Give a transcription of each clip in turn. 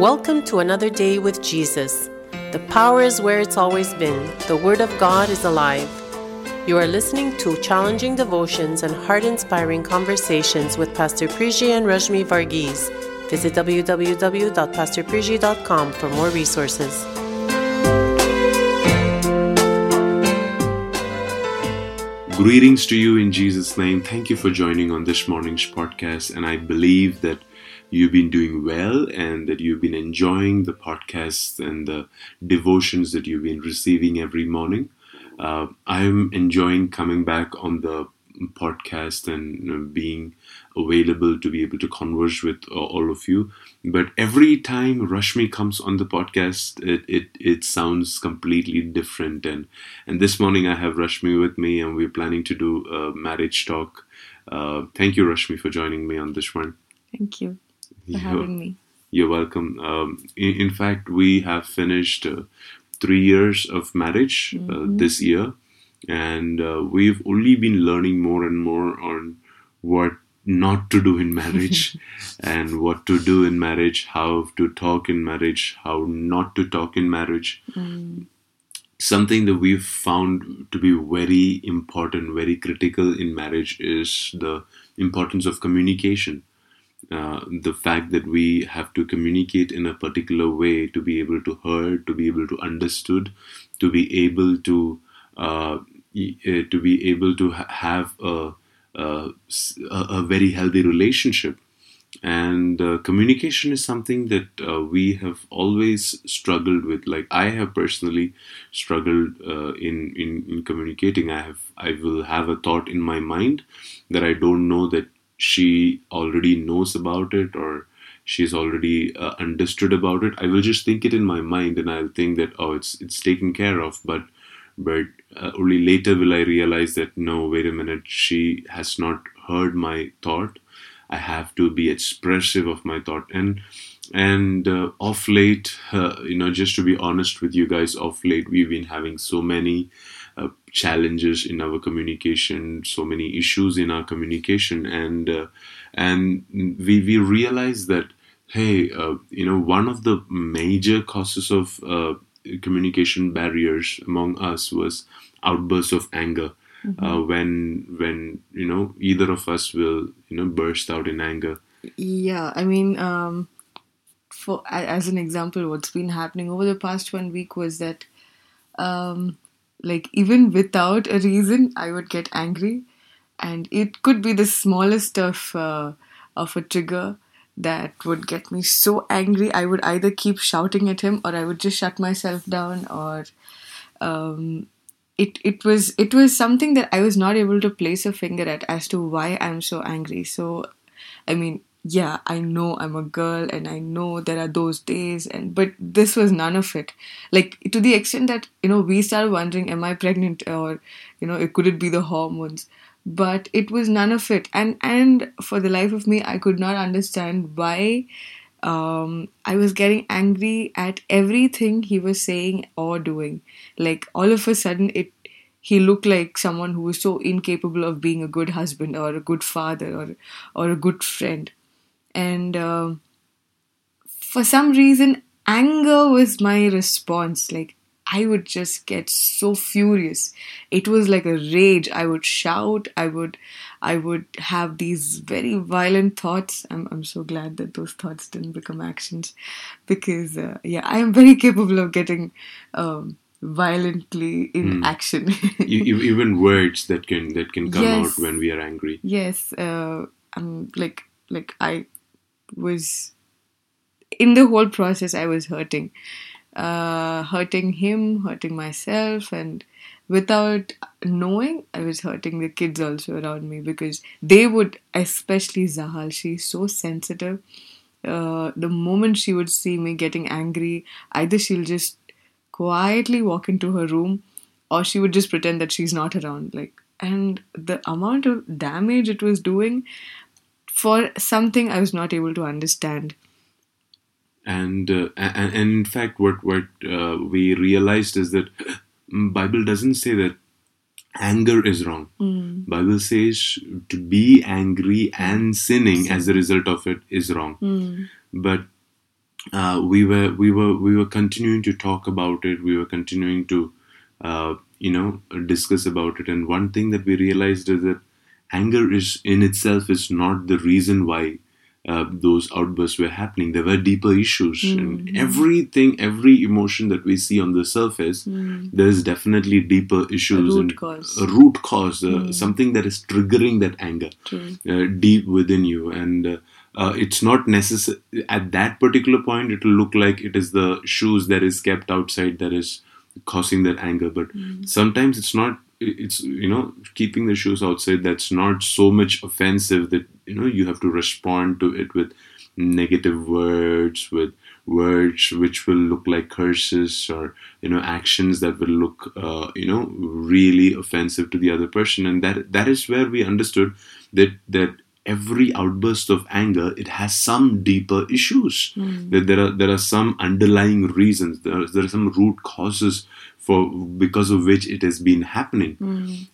Welcome to another day with Jesus. The power is where it's always been. The Word of God is alive. You are listening to challenging devotions and heart inspiring conversations with Pastor Priji and Rashmi Varghese. Visit www.pastorpriji.com for more resources. Greetings to you in Jesus' name. Thank you for joining on this morning's podcast. And I believe that you've been doing well and that you've been enjoying the podcasts and the devotions that you've been receiving every morning. Uh, I'm enjoying coming back on the podcast and being available to be able to converse with all of you. But every time Rashmi comes on the podcast, it, it, it sounds completely different. And, and this morning I have Rashmi with me and we're planning to do a marriage talk. Uh, thank you, Rashmi, for joining me on this one. Thank you for You're- having me. You're welcome. Um, in, in fact, we have finished uh, three years of marriage uh, this year, and uh, we've only been learning more and more on what not to do in marriage and what to do in marriage, how to talk in marriage, how not to talk in marriage. Something that we've found to be very important, very critical in marriage is the importance of communication uh, the fact that we have to communicate in a particular way to be able to heard, to be able to understood, to be able to uh, uh, to be able to ha- have a very healthy relationship. And uh, communication is something that uh, we have always struggled with. Like I have personally struggled uh, in, in in communicating. I have I will have a thought in my mind that I don't know that she already knows about it or she's already uh, understood about it. I will just think it in my mind and i'll think that oh it's it's taken care of but but uh, only later will i realize that no wait a minute she has not heard my thought. I have to be expressive of my thought. And and uh, off late uh, you know just to be honest with you guys off late we've been having so many uh, challenges in our communication, so many issues in our communication, and uh, and we we realize that hey, uh, you know, one of the major causes of uh, communication barriers among us was outbursts of anger. Uh, when when you know either of us will you know burst out in anger. Yeah, I mean, um, for as an example, what's been happening over the past one week was that, um, like even without a reason, I would get angry, and it could be the smallest of uh, of a trigger that would get me so angry. I would either keep shouting at him, or I would just shut myself down, or um, it it was it was something that I was not able to place a finger at as to why I'm so angry. So, I mean, yeah, I know I'm a girl, and I know there are those days, and but this was none of it. Like to the extent that you know we started wondering, am I pregnant, or you know, it could it be the hormones? But it was none of it, and and for the life of me, I could not understand why um, I was getting angry at everything he was saying or doing. Like all of a sudden, it he looked like someone who was so incapable of being a good husband or a good father or or a good friend. And um for some reason, anger was my response. Like I would just get so furious. It was like a rage. I would shout. I would, I would have these very violent thoughts. I'm, I'm so glad that those thoughts didn't become actions, because uh, yeah, I am very capable of getting um, violently in action. E- e- even words that can that can come Yes. out when we are angry yes, uh, I'm like like I was in the whole process. I was hurting, uh, hurting him, hurting myself, and without knowing, I was hurting the kids also around me because they would, especially Zahal, she's so sensitive. Uh, the moment she would see me getting angry, either she'll just quietly walk into her room or she would just pretend that she's not around like and the amount of damage it was doing for something i was not able to understand. And uh, and, and in fact what what uh, we realized is that mm, bible doesn't say that anger is wrong. Bible says to be angry and sinning as a result of it is wrong. But uh, we were we were we were continuing to talk about it. We were continuing to uh, you know discuss about it. And one thing that we realized is that anger is in itself is not the reason why uh, those outbursts were happening. There were deeper issues, and everything, every emotion that we see on the surface, there's definitely deeper issues root and cause. a root cause, uh, something that is triggering that anger uh, deep within you, and uh, uh, it's not necessary at that particular point. It will look like it is the shoes that is kept outside that is causing that anger, but sometimes it's not. It's you know keeping the shoes outside that's not so much offensive that you know you have to respond to it with negative words with words which will look like curses or you know actions that will look uh, you know really offensive to the other person. And that that is where we understood that that every outburst of anger it has some deeper issues. That there are there are some underlying reasons. There are, there are some root causes for because of which it has been happening.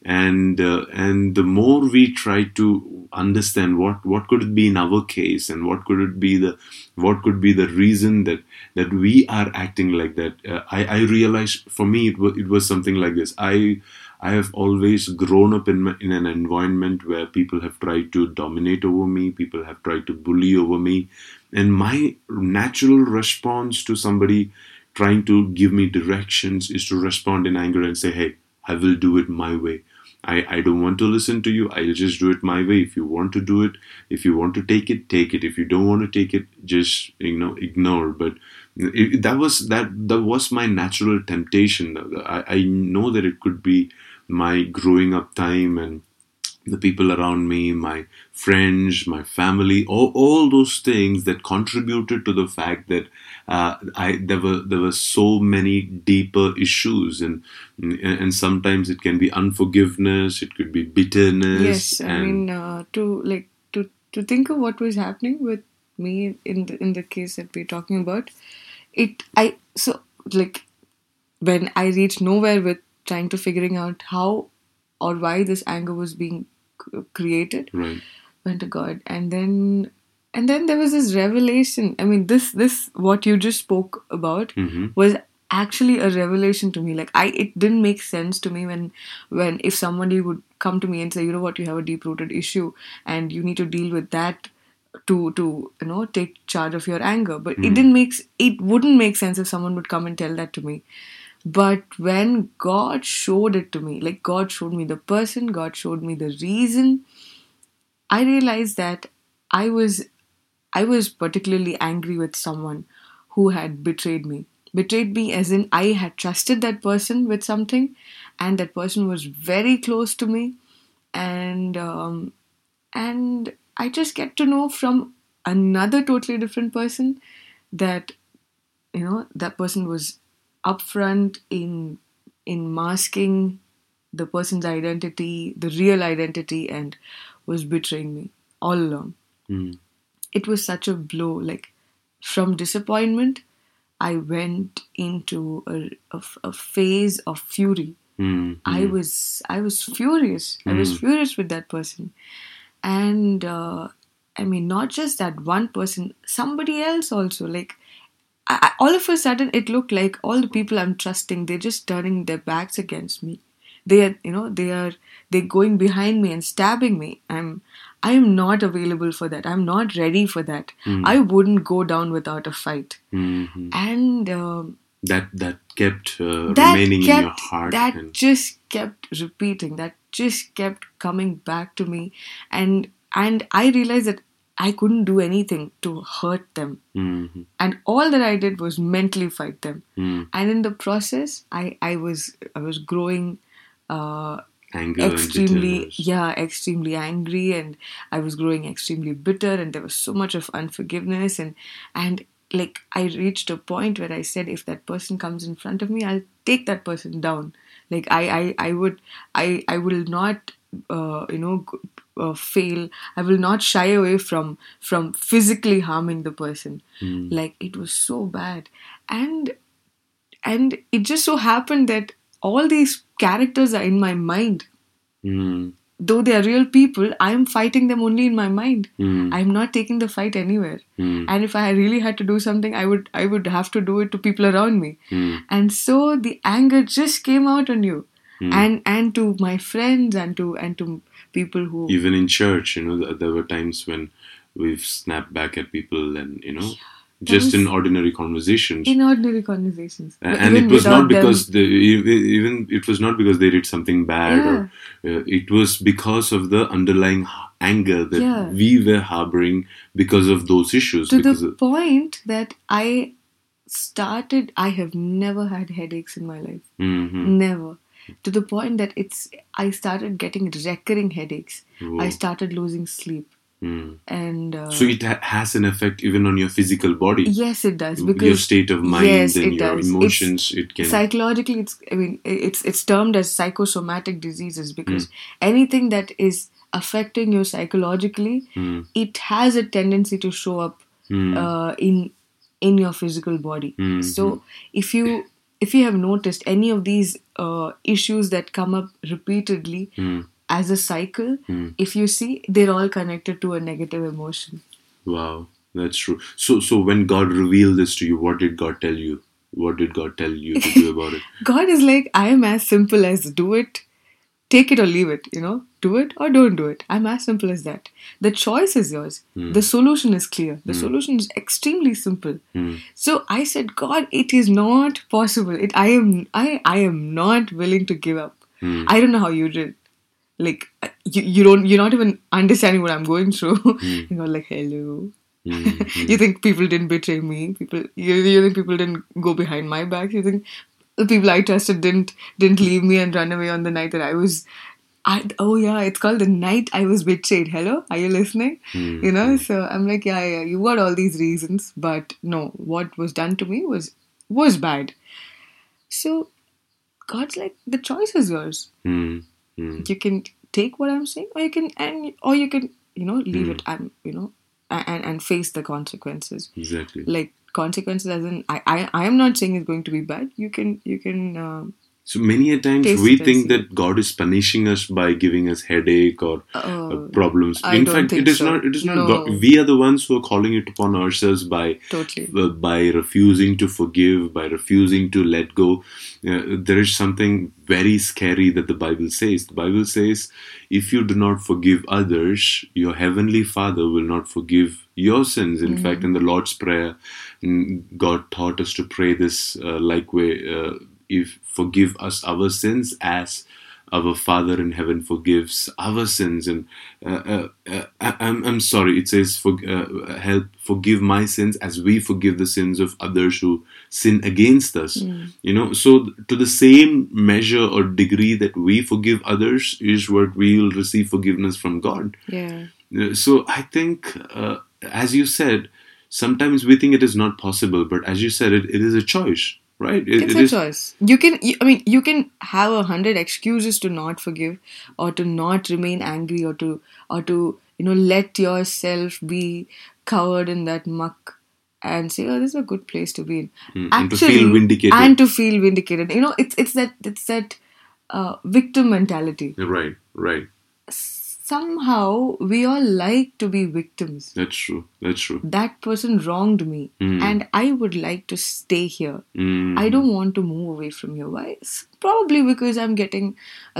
And uh, and the more we try to understand what what could it be in our case and what could it be the what could be the reason that that we are acting like that uh, i i realized for me it was it was something like this. I I have always grown up in, in an environment where people have tried to dominate over me, people have tried to bully over me, and my natural response to somebody trying to give me directions is to respond in anger and say, Hey, I will do it my way. I, I don't want to listen to you. I'll just do it my way. If you want to do it, if you want to take it, take it. If you don't want to take it, just you know ignore. But it, that was that that was my natural temptation. I, I know that it could be my growing up time and the people around me, my friends, my family, all, all those things that contributed to the fact that uh, I there were there were so many deeper issues, and and sometimes it can be unforgiveness, it could be bitterness. Yes, I mean uh, to like to to think of what was happening with me in the in the case that we're talking about. It I so like when I reached nowhere with trying to figuring out how or why this anger was being created right. went to God, and then and then there was this revelation. I mean, this this what you just spoke about Mhm. was actually a revelation to me. Like I, it didn't make sense to me when when if somebody would come to me and say, you know what, you have a deep rooted issue and you need to deal with that to to you know take charge of your anger. But it didn't make it wouldn't make sense if someone would come and tell that to me. But when God showed it to me, like God showed me the person, God showed me the reason, I realized that I was I was particularly angry with someone who had betrayed me. Betrayed me as in I had trusted that person with something and that person was very close to me and um, and I just get to know from another totally different person that you know that person was upfront in in masking the person's identity, the real identity, and was betraying me all along. Mm. It was such a blow. Like from disappointment, I went into a, a, a phase of fury. Mm. I was I was furious. I was furious with that person, and uh, I mean not just that one person, somebody else also. Like I, all of a sudden, it looked like all the people I'm trusting they're just turning their backs against me. They are you know they are they're going behind me and stabbing me. I'm I am not available for that. I'm not ready for that. I wouldn't go down without a fight. Mhm. And um, That that kept uh, that remaining kept, in your heart. That and, just kept repeating. That just kept coming back to me, and and I realized that I couldn't do anything to hurt them, Mhm. and all that I did was mentally fight them. Mm. And in the process, I I was I was growing. Uh, Anger extremely yeah extremely angry and i was growing extremely bitter and there was so much of unforgiveness and and like i reached a point where i said if that person comes in front of me i'll take that person down like i i, I would i i will not uh, you know uh, fail i will not shy away from from physically harming the person like it was so bad and and it just so happened that all these characters are in my mind Mm. though they are real people, I am fighting them only in my mind. Mm. I'm not taking the fight anywhere. Mm. And if I really had to do something, I would I would have to do it to people around me. Mm. And so the anger just came out on you. Hmm. And and to my friends and to and to people who Even in church, you know, there were times when we've snapped back at people and, you know, just in ordinary conversations. in ordinary conversations. And it was not them- because they, even it was not because they did something bad or uh, it was because of the underlying anger that Yeah. we were harboring because of those issues to the point that I started I have never had headaches in my life. Mhm. Never. To the point that it's I started getting recurring headaches. Whoa. I started losing sleep. Mm. And uh, so it ha- has an effect even on your physical body yes it does Because your state of mind yes, and it your does. emotions it can psychologically it's i mean it's it's termed as psychosomatic diseases Hmm. because anything that is affecting you psychologically Mm. it has a tendency to show up Mm. uh, in in your physical body Mhm. so if you if you have noticed any of these uh, issues that come up repeatedly Mm. as a cycle Mm. if you see they're all connected to a negative emotion Wow, that's true. So, so when God revealed this to you, what did God tell you? What did God tell you to do about it? God is like, I am as simple as do it, take it or leave it, you know, do it or don't do it. I'm as simple as that. The choice is yours. The solution is clear. The solution is extremely simple. Mm. So I said, God, it is not possible. It I am I I am not willing to give up. Mm. I don't know how you did. Like you, you don't you're not even understanding what I'm going through. You're like, hello. Mm. you think people didn't betray me? People you, you think people didn't go behind my back? You think the people I trusted didn't didn't leave me and run away on the night that I was I, oh yeah, it's called the night I was betrayed. Hello, are you listening? Hmm. You know, so I'm like, yeah, yeah, you got all these reasons, but no, what was done to me was was bad. So God's like, the choice is yours. Mm. Mm. You can take what I'm saying, or you can and or you can, you know, leave Hmm. it and you know, and and face the consequences. Exactly. Like consequences, as in, I I I am not saying it's going to be bad. You can you can. Um, So many a times Taste we think that God is punishing us by giving us headache or uh, Oh, problems. I In fact, it is so. not. It is not. No. God. We are the ones who are calling it upon ourselves by totally. uh, by refusing to forgive, by refusing to let go. Uh, there is something very scary that the Bible says. The Bible says, if you do not forgive others, your heavenly Father will not forgive your sins. In fact, in the Lord's Prayer, God taught us to pray this uh, like way. Uh, if forgive us our sins as our Father in heaven forgives our sins. And uh, uh, uh, I- I'm, I'm sorry, it says, for, uh, help forgive my sins as we forgive the sins of others who sin against us. You know, so to the same measure or degree that we forgive others is what we will receive forgiveness from God. Yeah. Uh, So I think, uh, as you said, sometimes we think it is not possible, but as you said, it, it is a choice, right? It- it's it a is- choice you can i mean you can have a hundred excuses to not forgive or to not remain angry or to or to you know let yourself be covered in that muck and say oh this is a good place to be in Mm, and to feel vindicated. and to feel vindicated you know it's it's that it's that uh, victim mentality Right, right. Somehow we all like to be victims That's true. That's true. that person wronged me Mm. and i would like to stay here Mm. I don't want to move away from here. Why? Probably because I'm getting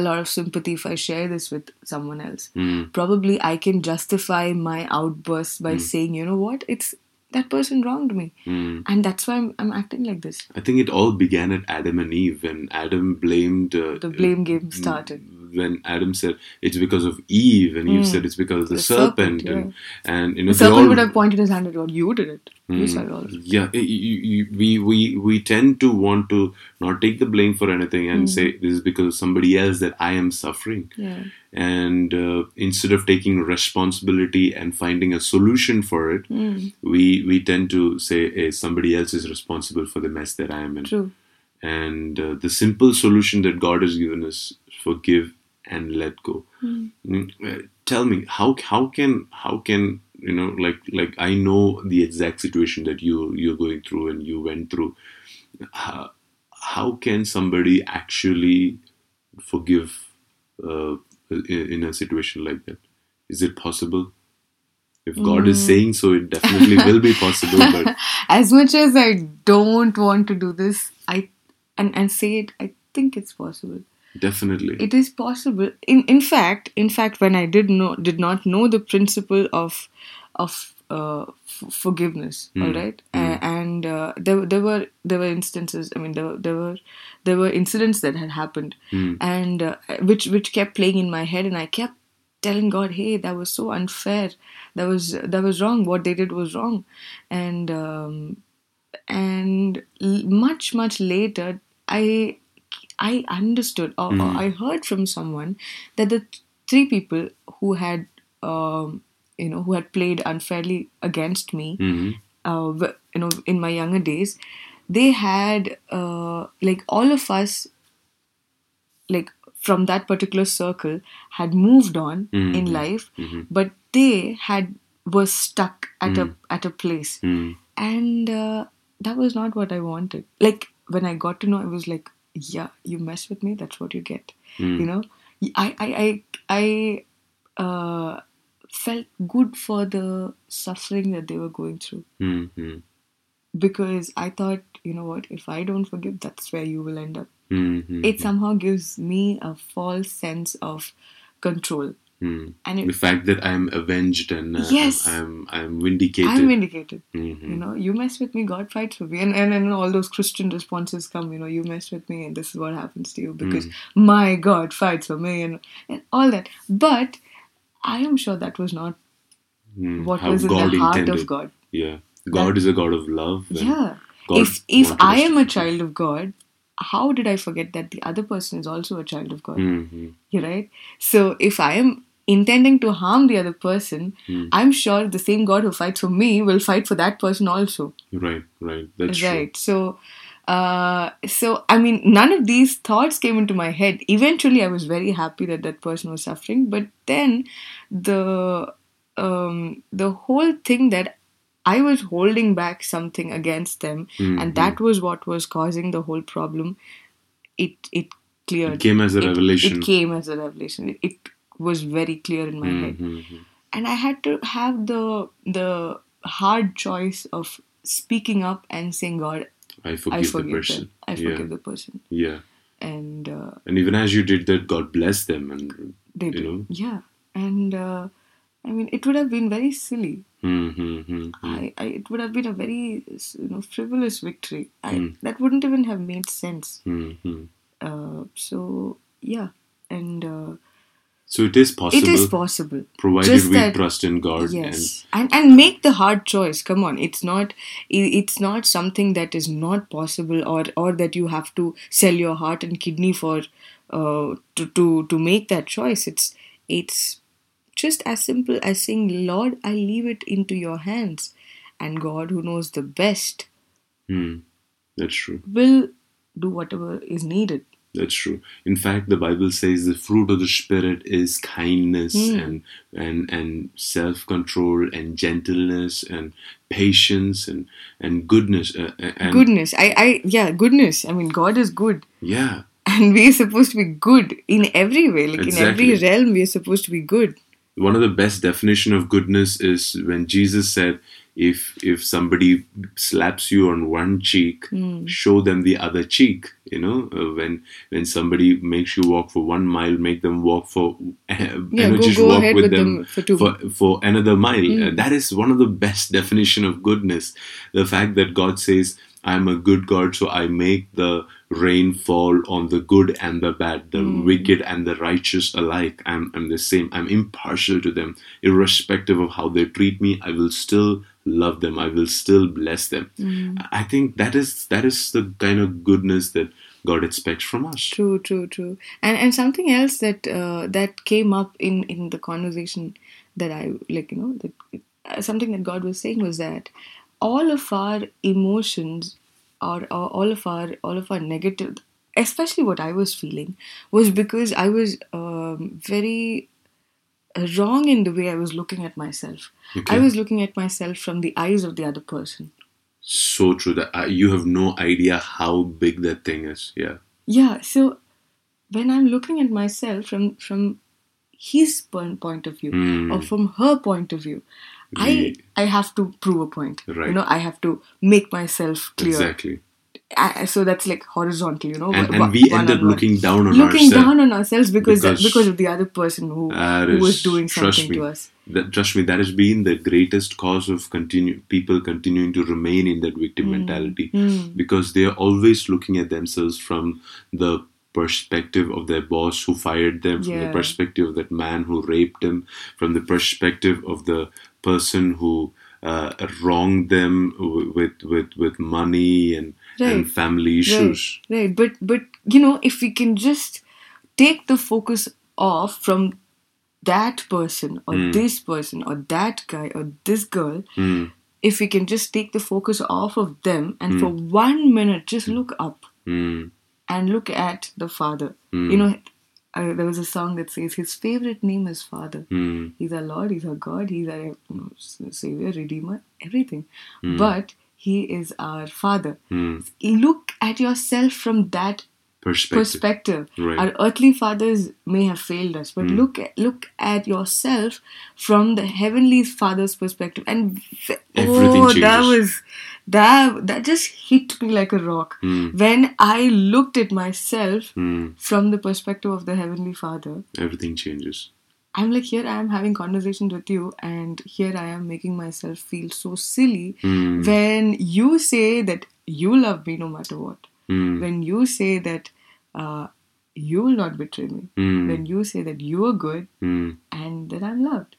a lot of sympathy if I share this with someone else. Mm. Probably I can justify my outburst by saying, you know what, it's that person wronged me, Mm. and that's why I'm, I'm acting like this. I think it all began at Adam and Eve when Adam blamed. Uh, The blame game started. When Adam said it's because of Eve, and Eve Mm. said it's because of the, The serpent, serpent, and and you know The serpent all- would have pointed his hand at God. You did it. You Mm. said all. Yeah, y- y- y- we we we tend to want to not take the blame for anything and say this is because of somebody else that I am suffering. Yeah. And uh, instead of taking responsibility and finding a solution for it, Mm. we we tend to say, "Hey, somebody else is responsible for the mess that I am in." True. And uh, the simple solution that God has given us: forgive and let go. Mm, uh, Tell me, how how can how can you know like like I know the exact situation that you you're going through and you went through. How, how can somebody actually forgive uh, in, in a situation like that? Is it possible? If God is saying so, it definitely will be possible. But as much as I don't want to do this, I and and say it, I think it's possible. Definitely, It is possible. In in fact, in fact, when I did know did not know the principle of of uh, f- forgiveness, all right, A- and uh, there there were there were instances. I mean, there were- there were there were incidents that had happened, and uh, which which kept playing in my head, and I kept telling God, "Hey, that was so unfair. That was that was wrong. What they did was wrong," and um, and l- much much later, I I understood or, or I heard from someone that the th- three people who had um, you know who had played unfairly against me, uh, you know, in my younger days, they had uh, like all of us like from that particular circle had moved on in life but they had were stuck at a at a place. And uh, that was not what i wanted. Like when i got to know i was like yeah you mess with me that's what you get. You know? I i i, I uh, felt good for the suffering that they were going through. Mm-hmm. because i thought you know what if i don't forgive that's where you will end up. Mm-hmm. it somehow gives me a false sense of control and the fact that I'm avenged and uh, Yes. I'm I'm vindicated. i'm vindicated Mhm. you know you mess with me god fights for me and, and and all those christian responses come you know you mess with me and this is what happens to you because my god fights for me and, and all that but i am sure that was not Mm, what how was in God the heart intended. of god Yeah, God is a God of love. yeah God if if i am a child of god how did i forget that the other person is also a child of god Mhm. you right so if i am intending to harm the other person Hmm. i'm sure the same god who fights for me will fight for that person also. Right, right. That's right. So uh so i mean none of these thoughts came into my head. Eventually i was very happy that that person was suffering. But then the um the whole thing that i was holding back something against them and that was what was causing the whole problem it it cleared. It came as a It- revelation. it came as a revelation. It, it was very clear in my head Mhm. and i had to have the the hard choice of speaking up and saying god I i forgive, forgive the person. them i yeah. forgive the person Yeah. and uh, And even as you did that, God blessed them. And they You did know? yeah and uh, i mean it would have been very silly Mhm. I, I it would have been a very you know frivolous victory I, Hmm. that wouldn't even have made sense Mhm. uh, so yeah and uh, so it is possible, it is possible. Provided Just we that- trust in God. yes. and and make the hard choice. Come on. It's not it's not something that is not possible or or that you have to sell your heart and kidney for uh to to to make that choice. It's it's just as simple as saying lord i leave it into your hands. And god who knows the best Hmm. That's true. will do whatever is needed That's true. In fact, the Bible says the fruit of the Spirit is kindness Hmm. and and and self control and gentleness and patience and and goodness. Uh, and goodness i i yeah goodness i mean god is good Yeah, and we're supposed to be good in every way like in every realm we're supposed to be good one of the best definition of goodness is when Jesus said, "If if somebody slaps you on one cheek, Hmm. show them the other cheek." You know, uh, when when somebody makes you walk for one mile, make them walk for uh, Yeah, go- just go walk ahead with with them, them for two. for, for another mile. Hmm. Uh, that is one of the best definition of goodness. The fact that God says, "I'm a good God, so I make the rain fall on the good and the bad, the Hmm. wicked and the righteous alike. I'm, I'm the same. I'm impartial to them, irrespective of how they treat me. I will still love them. I will still bless them. Hmm. I think that is that is the kind of goodness that God expects from us. True, true, true. And and something else that uh, that came up in in the conversation that I like, you know, that uh, something that God was saying was that all of our emotions or, or all of our all of our negative, especially what I was feeling, was because I was um, very wrong in the way I was looking at myself. I was looking at myself from the eyes of the other person. So true that uh, you have no idea how big that thing is. Yeah. yeah so when i'm looking at myself from from his point point of view Mm. or from her point of view. I I have to prove a point. Right. You know, I have to make myself clear. Exactly. So that's like horizontal, you know. And, and we end up looking down on looking ourselves. down on ourselves because Because because, of the other person who, That who was doing something me, to us. That, trust me, that has been the greatest cause of continue people continuing to remain in that victim mentality because they are always looking at themselves from the perspective of their boss who fired them, from the perspective of that man who raped them, from the perspective of the person who uh, wronged them with with with money and and Right. family issues. Right, right. But but you know, if we can just take the focus off from that person or Hmm. this person or that guy or this girl, Mm, if we can just take the focus off of them and for one minute just look up mm, and look at the Father. Hmm. You know, uh, there was a song that says his favorite name is Father. mm, He's our Lord, He's our God, He's our you know, Savior, Redeemer, everything. Hmm. But He is our Father. mm. Look at yourself from that Perspective. perspective. Right. Our earthly fathers may have failed us, but Hmm. look at, look at yourself from the heavenly Father's perspective, and Everything oh, that was that that just hit me like a rock Hmm. when I looked at myself Mm, from the perspective of the heavenly Father. everything changes. I'm like here I am having conversations with you and here I am making myself feel so silly Mm, when you say that you love me no matter what. mm, When you say that uh, you will not betray me. mm, When you say that you are good mm, and that I'm loved.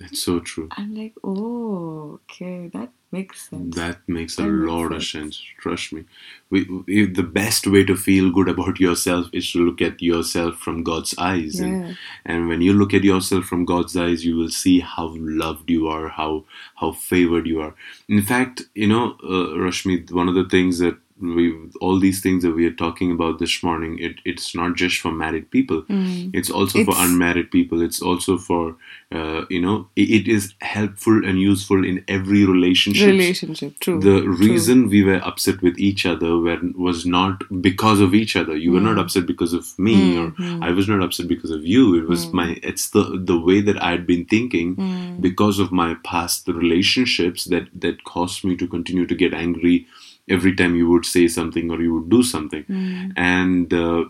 That's so true. I'm like, oh, okay, that makes sense. That makes a makes lot of sense. sense. Trust me. We, we, the best way to feel good about yourself is to look at yourself from God's eyes. Yeah. And, and when you look at yourself from God's eyes, you will see how loved you are, how how favored you are. In fact, you know, uh, Rashmi, one of the things that we all these things that we are talking about this morning, it, it's not just for married people. It's also for unmarried people. It's also for uh, you know, it, it is helpful and useful in every relationship Relationship, true. the true. reason we were upset with each other were, was not because of each other you were Hmm. not upset because of me or i was not upset because of you it was my it's the the way that i had been thinking because of my past relationships that that caused me to continue to get angry every time you would say something or you would do something. Hmm. and uh,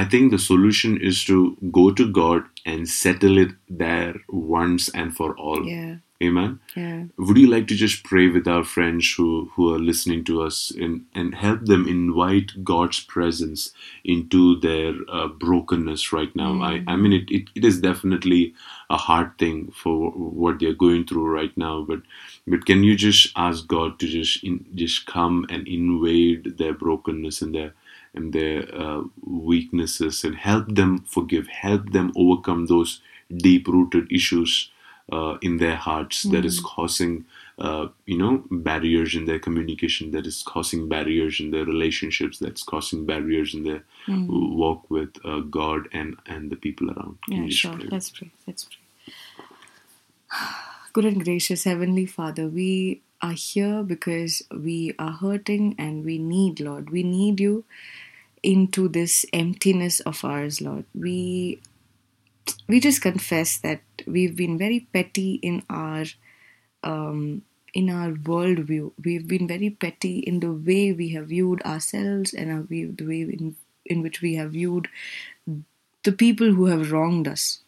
i think the solution is to go to god and settle it there once and for all. Yeah, amen yeah. would you like to just pray with our friends who, who are listening to us and, and help them invite God's presence into their uh, brokenness right now? I, I mean, it, it, it is definitely a hard thing for what they're going through right now, but but can you just ask God to just in, just come and invade their brokenness and their and their uh, weaknesses and help them forgive, help them overcome those deep rooted issues uh, in their hearts that is causing uh, you know barriers in their communication that is causing barriers in their relationships that's causing barriers in their walk with uh, god and and the people around Yeah, sure. pray? Let's pray. Let's pray. Good and gracious Heavenly Father, we are here because we are hurting and we need, Lord. We need you into this emptiness of ours, Lord. We we just confess that we've been very petty in our um, in our worldview. We've been very petty in the way we have viewed ourselves and our view, the way in, in which we have viewed the people who have wronged us.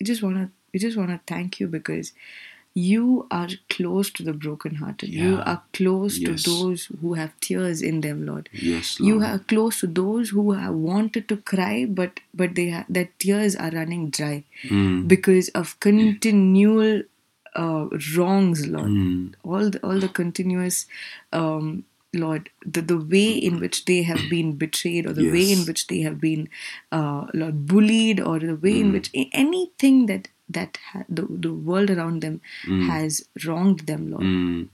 We just wanna we just wanna thank you because you are close to the brokenhearted. You are close Yes. to those who have tears in them, Lord. yes Lord. You are close to those who have wanted to cry, but but they ha- their tears are running dry Mm, because of continual uh, wrongs, Lord. mm, All the, all the continuous, um, Lord, the, the way in which they have been betrayed, or the way in which they have been, uh, Lord, bullied, or the way in which anything that that ha- the the world around them has wronged them, Lord. mm.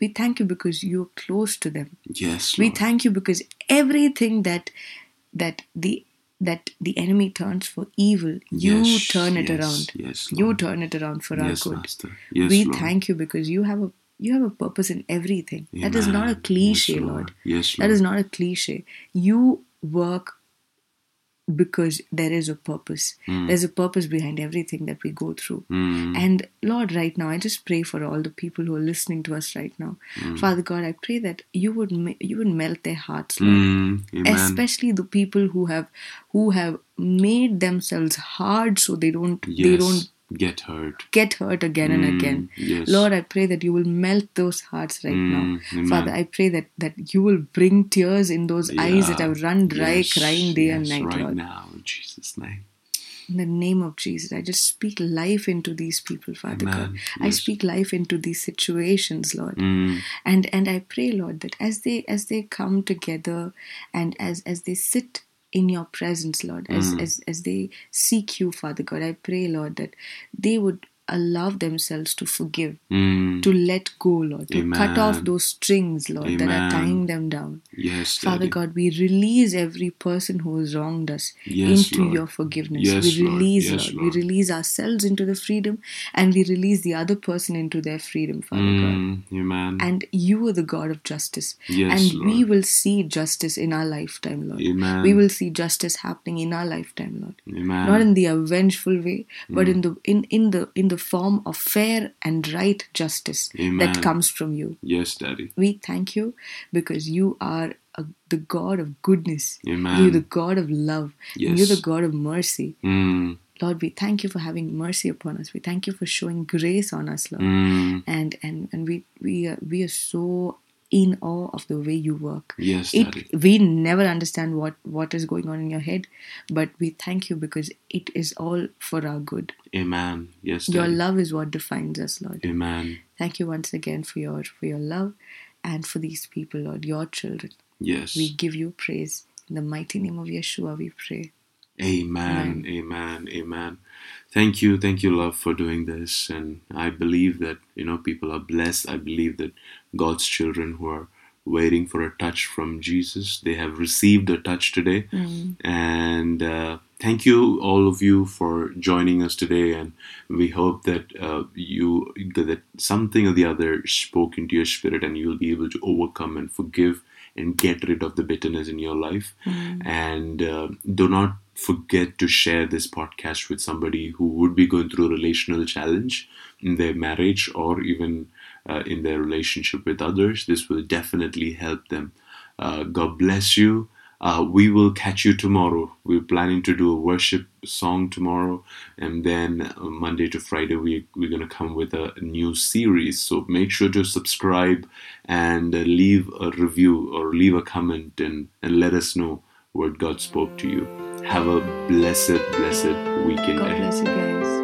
We thank you because you're close to them. yes Lord. We thank you because everything that that the that the enemy turns for evil, you Yes, turn it yes, around. yes, Lord. you turn it around for our yes good. master yes we Lord. thank you because you have a you have a purpose in everything. That is not a cliche, yes, Lord. yes That is not a cliche. You work because there is a purpose. Mm. There's a purpose behind everything that we go through. Mm. And Lord, right now, I just pray for all the people who are listening to us right now. Mm. Father God, I pray that you would you would melt their hearts, Lord. Mm. Especially the people who have who have made themselves hard so they don't they don't Get hurt. get hurt again and Mm. again. Yes. Lord, I pray that you will melt those hearts right now. Mm. Amen. Father, I pray that, that you will bring tears in those eyes that have run dry, Yes. crying day and night, right Lord. now, in Jesus' name. In the name of Jesus, I just speak life into these people, Father God. Amen. I speak life into these situations, Lord. Mm. And and I pray, Lord, that as they as they come together and as as they sit in your presence, Lord, as Mm. as as they seek you, Father God, I pray, Lord, that they would allow themselves to forgive, Mm. to let go, Lord, to cut off those strings, Lord, that are tying them down. Yes, Father Daddy. God, we release every person who has wronged us Yes, into Lord. your forgiveness. Yes, we Lord. release, Yes, Lord. Lord. We release ourselves into the freedom and we release the other person into their freedom, Father God. Mm. Amen. And you are the God of justice. Yes, and we will see justice in our lifetime, Lord. Amen. We will see justice happening in our lifetime, Lord. Amen. Not in the avengeful way, but Mm. in the in, in the in the form of fair and right justice Amen. that comes from you. Yes, Daddy. We thank you because you are a, the God of goodness. Amen. You're the God of love. Yes. you're the God of mercy. Mm. Lord, we thank you for having mercy upon us. We thank you for showing grace on us, Lord. Mm. And and and we we are, we are so in awe of the way you work. Yes, It, Daddy. we never understand what what is going on in your head, but we thank you because it is all for our good. Amen. Yes, Your love is what defines us, Lord. Amen. Thank you once again for your for your love and for these people, Lord, your children. Yes. We give you praise. In the mighty name of Yeshua, we pray. Amen, amen, amen. Thank you, thank you, love, for doing this. And I believe that, you know, people are blessed. I believe that God's children who are waiting for a touch from Jesus, they have received a touch today. And uh, thank you, all of you, for joining us today. And we hope that uh, you, that something or the other spoke into your spirit and you'll be able to overcome and forgive and get rid of the bitterness in your life. And uh, do not forget to share this podcast with somebody who would be going through a relational challenge in their marriage or even uh, in their relationship with others. This will definitely help them. Uh, God bless you. Uh, we will catch you tomorrow. We're planning to do a worship song tomorrow, and then uh, Monday to Friday we we're gonna come with a new series. So make sure to subscribe and uh, leave a review or leave a comment and and let us know what God spoke to you. Have a blessed, blessed weekend God bless you guys.